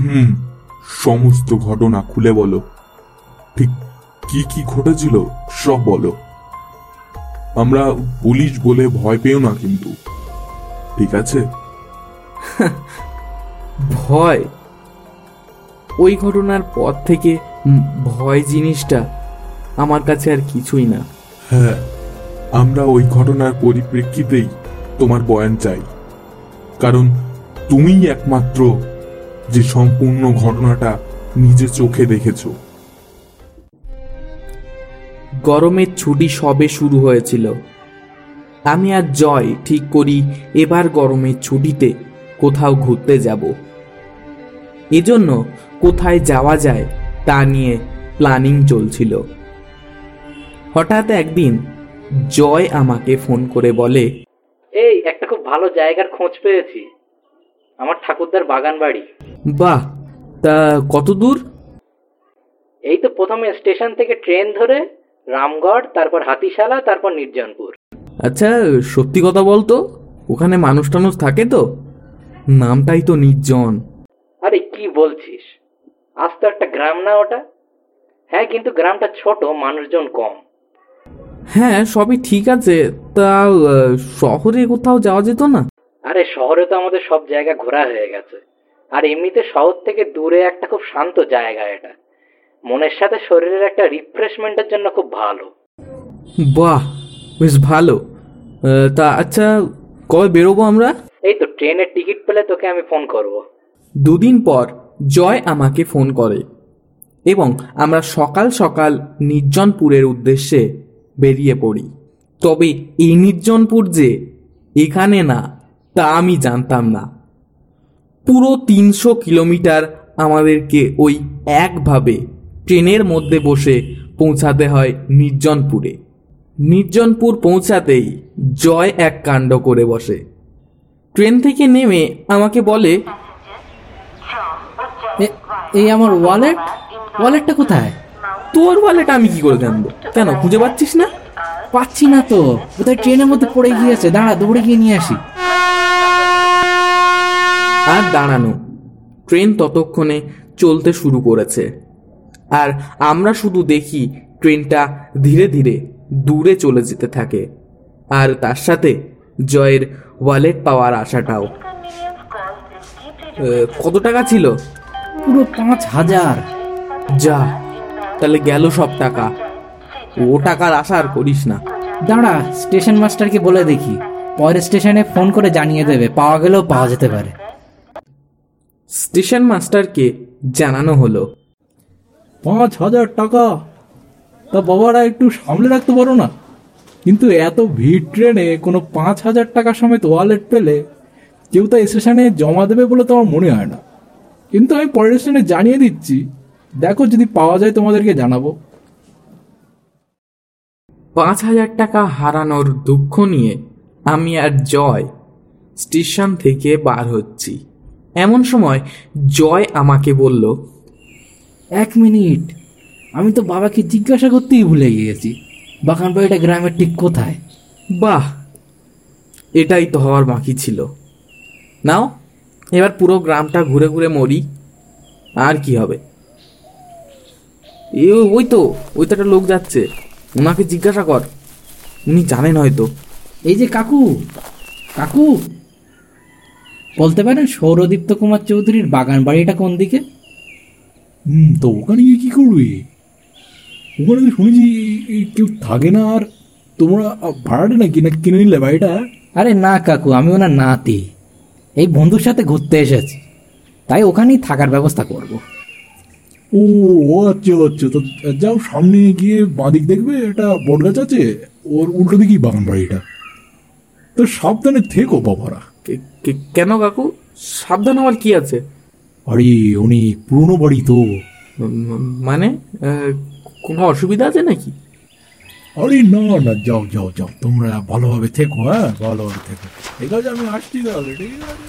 হুম। সমস্ত ঘটনা খুলে বলো। ঠিক কি কি ঘটেছিল সব বলো। আমরা পুলিশ বলে ভয় পেও না কিন্তু। ঠিক আছে? ভয়? ওই ঘটনার পর থেকে ভয় জিনিসটা আমার কাছে আর কিছুই না। হ্যাঁ আমরা ওই ঘটনার পরিপ্রেক্ষিতেই তোমার বয়ান চাই। কারণ তুমিই একমাত্র যে সম্পূর্ণ ঘটনাটা নিজে চোখে দেখেছ। গরমের ছুটি সবে শুরু হয়েছিল। আমি আর জয় ঠিক করি এবার গরমের ছুটিতে কোথাও ঘুরতে যাব। এজন্য কোথায় যাওয়া যায় তা নিয়ে প্ল্যানিং চলছিল। হঠাৎ একদিন জয় আমাকে ফোন করে বলে এই একটা খুব ভালো জায়গার খোঁজ পেয়েছি। আমার ঠাকুরদার বাগান বাড়ি বাহ তা কত দূর? এই তো প্রথমে স্টেশন থেকে ট্রেন ধরে রামগড় তারপর হাতিশালা তারপর নির্জনপুর। আচ্ছা সত্যি কথা বলতো ওখানে মানুষ টানুষ থাকে তো? নামটাই তো নির্জন। আরে কি বলছিস? আজ তো একটা গ্রাম না ওটা? হ্যাঁ কিন্তু গ্রামটা ছোট মানুষজন কম। হ্যাঁ সবই ঠিক আছে তা শহরে কোথাও যাওয়া যেত না? আরে শহরে তো আমাদের সব জায়গা ঘোরা হয়ে গেছে। আর এমনিতে শহর থেকে দূরে একটা খুব শান্ত জায়গা এটা। মনের সাথে শরীরের একটা রিফ্রেশমেন্টের জন্য খুব ভালো। বাহ বেশ ভালো। তা আচ্ছা কবে বেরোবো আমরা? এই তো ট্রেনের টিকিট পেলে তোকে আমি ফোন করব। দুদিন পর জয় আমাকে ফোন করে এবং আমরা সকাল সকাল নির্জনপুরের উদ্দেশ্যে বেরিয়ে পড়ি। তবে এই নির্জনপুর যে এখানে না তা আমি জানতাম না। পুরো তিনশো কিলোমিটার আমাদেরকে ওই একভাবে ট্রেনের মধ্যে বসে পৌঁছাতে হয় নির্জনপুরে। নির্জনপুর পৌঁছাতেই জয় এক কাণ্ড করে বসে। ট্রেন থেকে নেমে আমাকে বলে এই আমার ওয়ালেট? ওয়ালেটটা কোথায়? তোর ওয়ালেট আমি কি করে জানব? কেন, খুঁজে পাচ্ছিস না? পাচ্ছি না তো। কোথায় ট্রেনের মধ্যে পড়ে গিয়েছে? দাঁড়া, দৌড়ে গিয়ে নিয়ে আসি। আর দাঁড়ানো। ট্রেন ততক্ষণে চলতে শুরু করেছে। আর আমরা শুধু দেখি ট্রেনটা ধীরে ধীরে দূরে চলে যেতে থাকে। আর তার সাথে জয়ের ওয়ালেট পাওয়ার আশাটাও। কত টাকা ছিল? পুরো পাঁচ হাজার। যা তাহলে গেল সব টাকা। ও টাকার আশা আর করিস না। দাঁড়া স্টেশন মাস্টারকে বলে দেখি। পরের স্টেশনে ফোন করে জানিয়ে দেবে পাওয়া গেলেও পাওয়া যেতে পারে। স্টেশন মাস্টারকে জানানো হলো। পাঁচ হাজার টাকা? তা বাবারা একটু সামলে রাখতে পারো না। কিন্তু এত ভিড় ট্রেনে কোনো পাঁচ হাজার টাকা সমেত ওয়ালেট পেলে কেউ তা স্টেশনে জমা দেবে বলে তো আমার মনে হয় না। কিন্তু আমি পরের স্টেশনে জানিয়ে দিচ্ছি। দেখো যদি পাওয়া যায় তোমাদেরকে জানাব। পাঁচ হাজার টাকা হারানোর দুঃখ নিয়ে আমি আর জয় স্টেশন থেকে বার হচ্ছি। এমন সময় জয় আমাকে বলল এক মিনিট আমি তো বাবাকে জিজ্ঞাসা করতেই ভুলে গিয়েছি। বাগান বাড়িটা গ্রামের ঠিক কোথায়? বাহ এটাই তো হওয়ার বাকি ছিল। নাও এবার পুরো গ্রামটা ঘুরে ঘুরে মরি আর কি হবে? এ ওই তো ওই তো একটা লোক যাচ্ছে ওনাকে জিজ্ঞাসা কর উনি জানেন হয়তো। এই যে কাকু কাকু বলতে পারেন সৌরদীপ্ত কুমার চৌধুরীর বাগান বাড়িটা কোন দিকে? হুম তো ওখানে গিয়ে কি করবে? ওখানে তো শুনেছি কেউ থাকে না আর তোমরা ভাড়াটা না কিনে কিনে নিলে বাড়িটা? আরে না কাকু আমি ওনার নাতি। এই বন্ধুর সাথে ঘুরতে এসেছি। তাই ওখানেই থাকার ব্যবস্থা করব। ও আচ্ছা আচ্ছা। তো যাও সামনে গিয়ে বাঁদিক দেখবে একটা বট গাছ আছে। ওর উল্টো দিকেই বাগান বাড়িটা। তো সাবধানে থেকো বাবারা। কেন কাকু? সাবধান হওয়ার কি আছে? আরে উনি পুরনো বাড়ি তো। মানে কোনো অসুবিধা আছে নাকি? আরে না না যাও যাও যাও। তোমরা ভালোভাবে থেকো হ্যাঁ? ভালোভাবে থেকো। ঠিক আছে আমি আসছি তাহলে ঠিক আছে?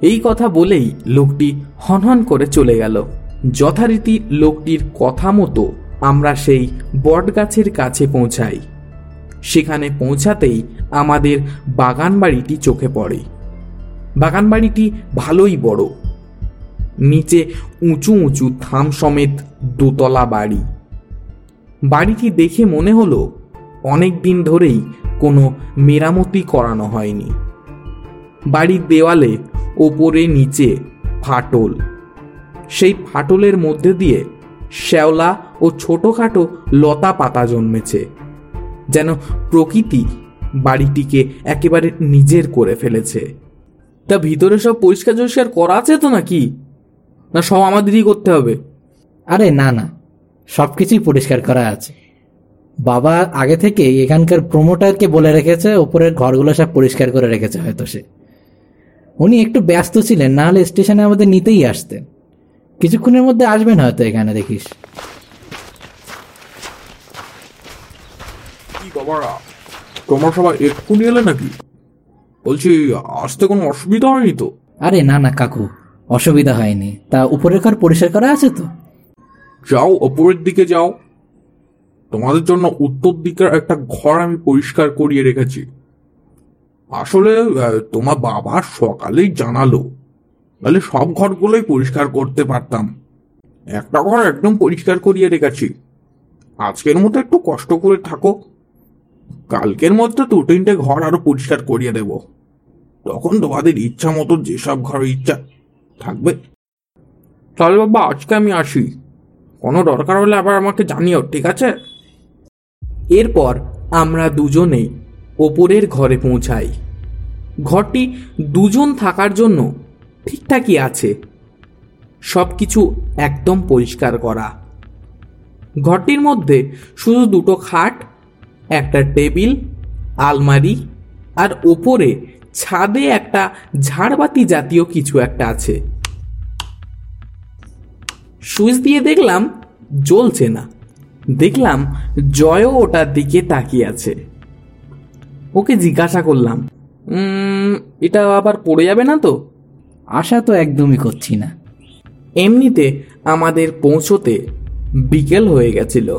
এই কথা বলেই লোকটি হনহন করে চলে গেল। যথারীতি লোকটির কথা মতো আমরা সেই বটগাছের কাছে পৌঁছাই। সেখানে পৌঁছাতেই আমাদের বাগান বাড়িটি চোখে পড়ে। বাগান বাড়িটি ভালোই বড়। নিচে উঁচু উঁচু থাম সমেত দোতলা বাড়ি। বাড়িটি দেখে মনে হলো অনেক দিন ধরেই কোনো মেরামতি করানো হয়নি। বাড়ির দেওয়ালে ওপরে নিচে ফাটল। সেই ফাটলের মধ্যে দিয়ে শ্যাওলা ও ছোটখাটো লতা পাতা জন্মেছে। যেন প্রকৃতি বাড়িটিকে একেবারে নিজের করে ফেলেছে। তা ভিতরে সব পরিষ্কার টরিষ্কার করা আছে তো নাকি? না সব আমাদেরই করতে হবে? আরে না না। সব কিছুই পরিষ্কার করা আছে। বাবা আগে থেকে এখানকার প্রমোটারকে বলে রেখেছে, ওপরের ঘরগুলো সব পরিষ্কার করে রেখেছে হয়তো সে। উনি একটু ব্যস্ত ছিলেন, না হলে স্টেশনে আমাদের নিতেই আসতেন। কিছুক্ষণের মধ্যে আসবেন হয়তো এখানে, দেখিস। বাবারা তোমার সবাই এক্ষুনি এলে নাকি? বলছি আসতে কোনো অসুবিধা হয়নি তো? আরে না না কাকু অসুবিধা হয়নি। তা উপরের ঘর পরিষ্কার করা আছে তো? যাও ওপরের দিকে যাও। তোমাদের জন্য উত্তর দিকের একটা ঘর আমি পরিষ্কার করিয়ে রেখেছি। আসলে তোমার বাবা সকালেই জানালো। তাহলে সব ঘরগুলোই পরিষ্কার করতে পারতাম। একটা ঘর একদম পরিষ্কার করিয়ে রেখেছি। আজকের মতো একটু কষ্ট করে থাকো। কালকের মধ্যে দু তিনটে ঘর আরও পরিষ্কার করিয়ে দেব। তখন তোমাদের ইচ্ছা মতো যেসব ঘর ইচ্ছা থাকবে। তাহলে বাবা, আজকে আমি আসি। কোনো দরকার হলে আবার আমাকে জানিও, ঠিক আছে? এরপর আমরা দুজনেই ওপরের ঘরে পৌঁছাই। ঘরটি দুজন থাকার জন্য ঠিকঠাকই আছে। সব কিছু একদম পরিষ্কার করা। ঘরটির মধ্যে শুধু দুটো খাট একটা টেবিল আলমারি আর ওপরে ছাদে একটা ঝাড়বাতি জাতীয় কিছু একটা আছে। সুইচ দিয়ে দেখলাম জ্বলছে না। দেখলাম জয়ও ওটার দিকে তাকিয়ে আছে। ওকে জিজ্ঞাসা করলাম এটা আবার পড়ে যাবে না তো? আশা তো একদমই করছি না। এমনিতে আমাদের পৌঁছোতে বিকেল হয়ে গেছিল।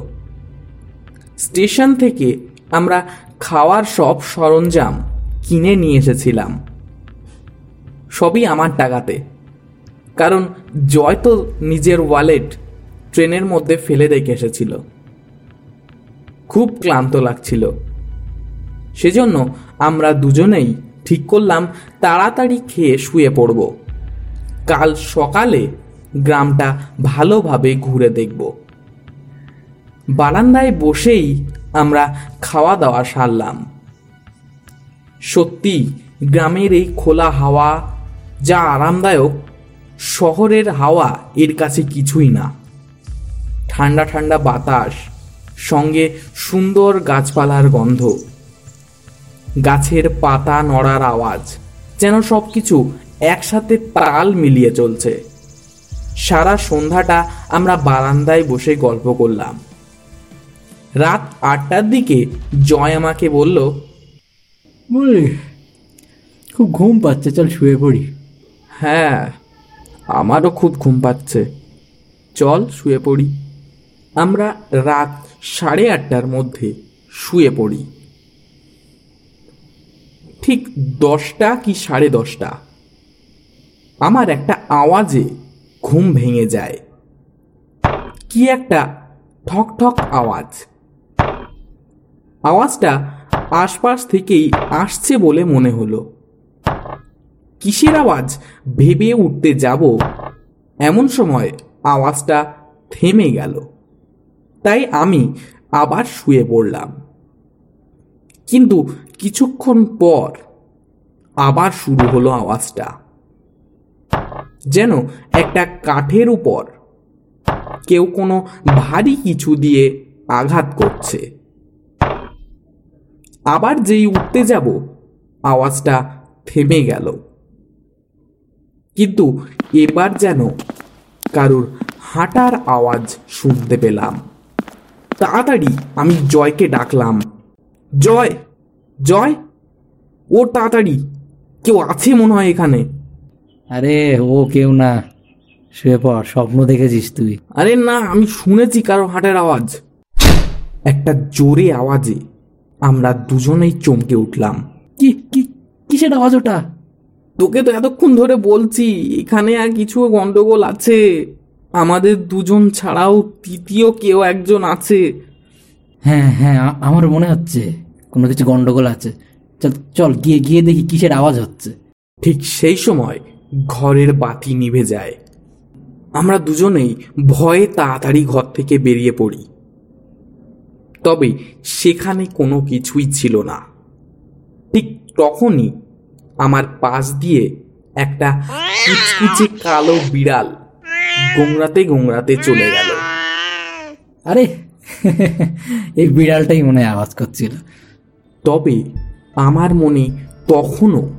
স্টেশন থেকে আমরা খাওয়ার সব সরঞ্জাম কিনে নিয়ে এসেছিলাম। সবই আমার টাকাতে। কারণ জয় তো নিজের ওয়ালেট ট্রেনের মধ্যে ফেলে রেখে এসেছিল। খুব ক্লান্ত লাগছিল। সেজন্য আমরা দুজনেই ঠিক করলাম, তাড়াতাড়ি খেয়ে শুয়ে পড়ব। কাল সকালে গ্রামটা ভালোভাবে ঘুরে দেখব। বারান্দায় বসেই আমরা খাওয়া দাওয়া সারলাম। সত্যি, গ্রামের এই খোলা হাওয়া যা আরামদায়ক, শহরের হাওয়া এর কাছে কিছুই না। ঠান্ডা ঠান্ডা বাতাস, সঙ্গে সুন্দর গাছপালার গন্ধ, গাছের পাতা নড়ার আওয়াজ, যেন সব কিছু একসাথে তাল মিলিয়ে চলছে। সারা সন্ধ্যাটা আমরা বারান্দায় বসে গল্প করলাম। রাত আটটার দিকে জয় আমাকে বলল বলি খুব ঘুম পাচ্ছে চল শুয়ে পড়ি। হ্যাঁ আমারও খুব ঘুম পাচ্ছে। চল শুয়ে পড়ি। আমরা রাত সাড়ে আটটার মধ্যে শুয়ে পড়ি। ঠিক দশটা কি সাড়ে দশটা? আমার একটা আওয়াজে ঘুম ভেঙে যায়। কি একটা ঠক ঠক আওয়াজ। আওয়াজটা আশপাশ থেকেই আসছে বলে মনে হলো। কিসের আওয়াজ? ভেবে উঠতে যাব। এমন সময় আওয়াজটা থেমে গেল। তাই আমি আবার শুয়ে পড়লাম। কিন্তু কিছুক্ষণ পর আবার শুরু হলো আওয়াজটা। যেন একটা কাঠের উপর কেউ কোনো ভারী কিছু দিয়ে আঘাত করছে। আবার যেই উঠতে যাব আওয়াজটা থেমে গেল। কিন্তু এবার যেন কারুর হাঁটার আওয়াজ শুনতে পেলাম। তাড়াতাড়ি আমি জয়কে ডাকলাম জয় জয় ও তাড়াতাড়ি কেউ আছে মনে হয় এখানে? আরে ও কেউ না শুয়ে পড় স্বপ্ন দেখেছিস তুই। আরে না আমি শুনেছি কারও হাঁটার আওয়াজ। একটা জোরে আওয়াজে আমরা দুজনেই চমকে উঠলাম। কি কি কিসের আওয়াজ ওটা? তোকে তো এতক্ষণ ধরে বলছি এখানে আর কিছু গন্ডগোল আছে। আমাদের দুজন ছাড়াও তৃতীয় কেউ একজন আছে। হ্যাঁ হ্যাঁ আমার মনে হচ্ছে কোনো কিছু গন্ডগোল আছে। চল চল গিয়ে গিয়ে দেখি কিসের আওয়াজ হচ্ছে। ঠিক সেই সময় ঘরের বাতি নিভে যায়। আমরা দুজনেই ভয়ে তাড়াতাড়ি ঘর থেকে বেরিয়ে পড়ি। তবে সেখানে কোনো কিছুই ছিল না। ঠিক তখনই আমার পাশ দিয়ে একটা কুচকুচে কালো বিড়াল গোংরাতে গোংরাতে চলে গেল। আরে এই বিড়ালটাই মনে হয় আওয়াজ করছিল। তবে আমার মনে তখনও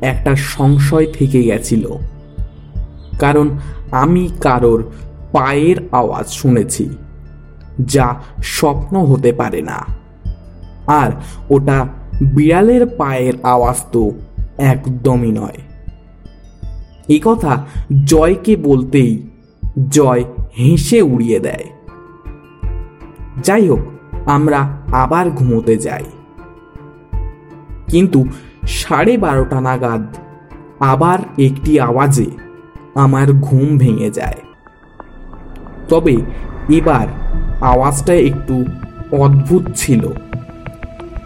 একটা সংশয় থেকে গেছিল। কারণ আমি কারোর পায়ের আওয়াজ শুনেছি। যা স্বপ্ন হতে পারে না। আর ওটা বিড়ালের পায়ের আওয়াজ তো একদমই নয়। এই কথা জয়কে বলতেই জয় হেসে উড়িয়ে দেয়। যাই হোক আমরা আবার ঘুমোতে যাই। কিন্তু সাড়ে বারোটা নাগাদ আবার একটি আওয়াজে আমার ঘুম ভেঙে যায়। তবে এবার আওয়াজটা একটু অদ্ভুত ছিল।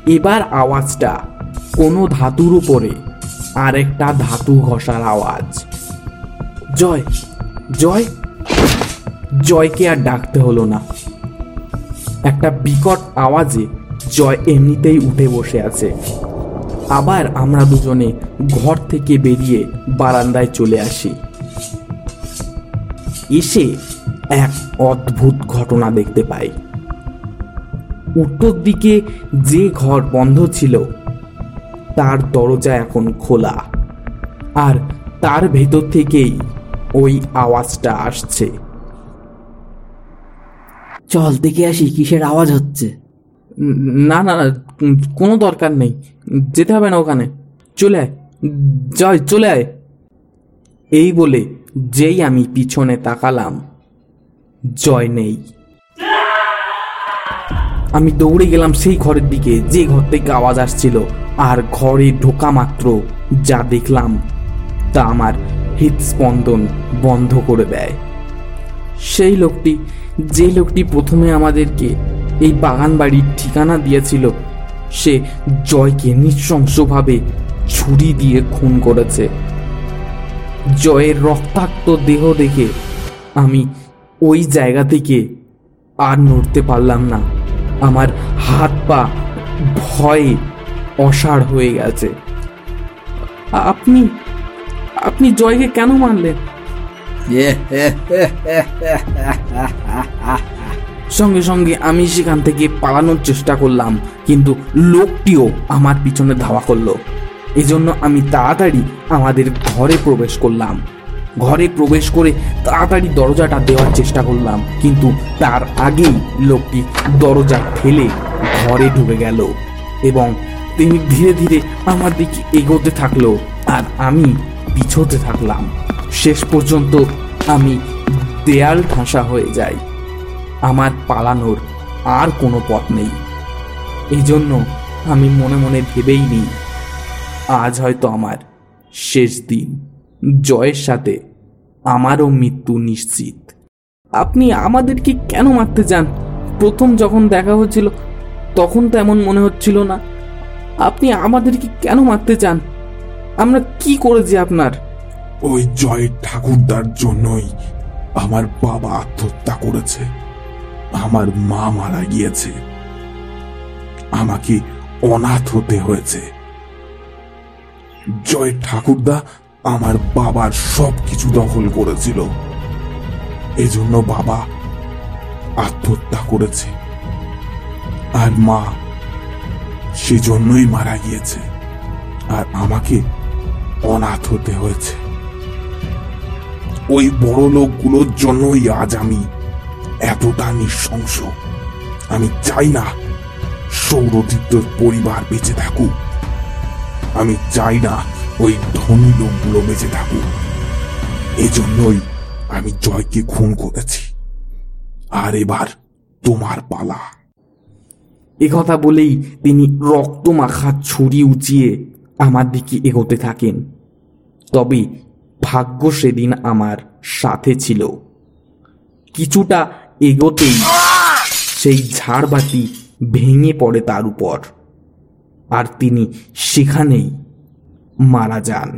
এবার আওয়াজটা কোনো ধাতুর উপরে আরেকটা ধাতু ঘষার আওয়াজ। জয় জয়, জয়কে আর ডাকতে হলো না। একটা বিকট আওয়াজে জয় এমনিতেই উঠে বসে আছে। আবার আমরা দুজনে ঘর থেকে বেরিয়ে বারান্দায় চলে আসি। এসে এক অদ্ভুত ঘটনা দেখতে পাই। উত্তর দিকে যে ঘর বন্ধ ছিল তার দরজা এখন খোলা আর তার ভেতর থেকেই ওই আওয়াজটা আসছে। চল দেখে আসি কিসের আওয়াজ হচ্ছে। না না না কোনো দরকার নেই। যেতে হবে না ওখানে। চলে আয়। জয় চলে আয়। এই বলে যেই আমি পিছনে তাকালাম জয় নেই। আমি দৌড়ে গেলাম সেই ঘরের দিকে, যে ঘর থেকে আওয়াজ আসছিল, আর ঘরে ঢোকা মাত্র যা দেখলাম, তা আমার হৃদস্পন্দন বন্ধ করে দেয়। সেই লোকটি, যে লোকটি প্রথমে আমাদেরকে এই বাগান বাড়ির ঠিকানা দিয়েছিল, সে জয়কে নৃশংসভাবে ছুরি দিয়ে খুন করেছে। জয়ের রক্তাক্ত দেহ দেখে আমি ওই জায়গা থেকে আর নড়তে পারলাম না। আমার হাত পা ভয়ে অসাড় হয়ে গেছে। আপনি আপনি জয়কে কেন মারলেন? সঙ্গে সঙ্গে আমি সেখান থেকে পালানোর চেষ্টা করলাম, কিন্তু লোকটিও আমার পিছনে ধাওয়া করল। এজন্য আমি তাড়াতাড়ি আমাদের ঘরে প্রবেশ করলাম। ঘরে প্রবেশ করে তাড়াতাড়ি দরজাটা দেওয়ার চেষ্টা করলাম, কিন্তু তার আগেই লোকটি দরজা ঠেলে ঘরে ঢুকে গেল এবং তিনি ধীরে ধীরে আমার দিকে এগোতে থাকল আর আমি পিছোতে থাকলাম। শেষ পর্যন্ত আমি দেয়াল ঠাসা হয়ে যাই। আমার পালানোর আর কোনো পথ নেই। এই জন্য আমি মনে মনে ভেবেই নিই, আজ হয়তো আমার শেষ দিন। জয়ের সাথে আমারও মৃত্যু নিশ্চিত। আপনি আমাদেরকে কেন মারতে চান প্রথম যখন দেখা হচ্ছিল, তখন তো এমন মনে হচ্ছিল না। আপনি আমাদেরকে কেন মারতে চান আমরা কি করেছি আপনার? ওই জয় ঠাকুরদার জন্যই আমার বাবা আত্মহত্যা করেছে। আমার মা মারা গিয়েছে। আমাকে অনাথ হতে হয়েছে। জয় ঠাকুরদা আমার বাবার সব কিছু দখল করেছিল। এজন্য বাবা আত্মহত্যা করেছে। আর মা সেজন্যই মারা গিয়েছে। আর আমাকে অনাথ হতে হয়েছে। ওই বড় লোকগুলোর জন্যই আজ আমি এতটা নিঃশংস। আমি চাই না সৌরদীপ্তর পরিবার বেঁচে থাকুক। আমি চাই না ওই ধনী লোকগুলো বেঁচে থাকুক। এজন্যই আমি জয়কে খুন করেছি। আর এবার তোমার পালা। কথা বলেই তিনি রক্তমাখা ছুরি উঁচিয়ে আমার দিকে এগোতে থাকেন। তবে ভাগ্য সেদিন আমার সাথে ছিল। কিছুটা এগোতেই সেই ঝাড়বাতি ভেঙে পড়ে তার উপর। আর তিনি সেখানেই মারা যান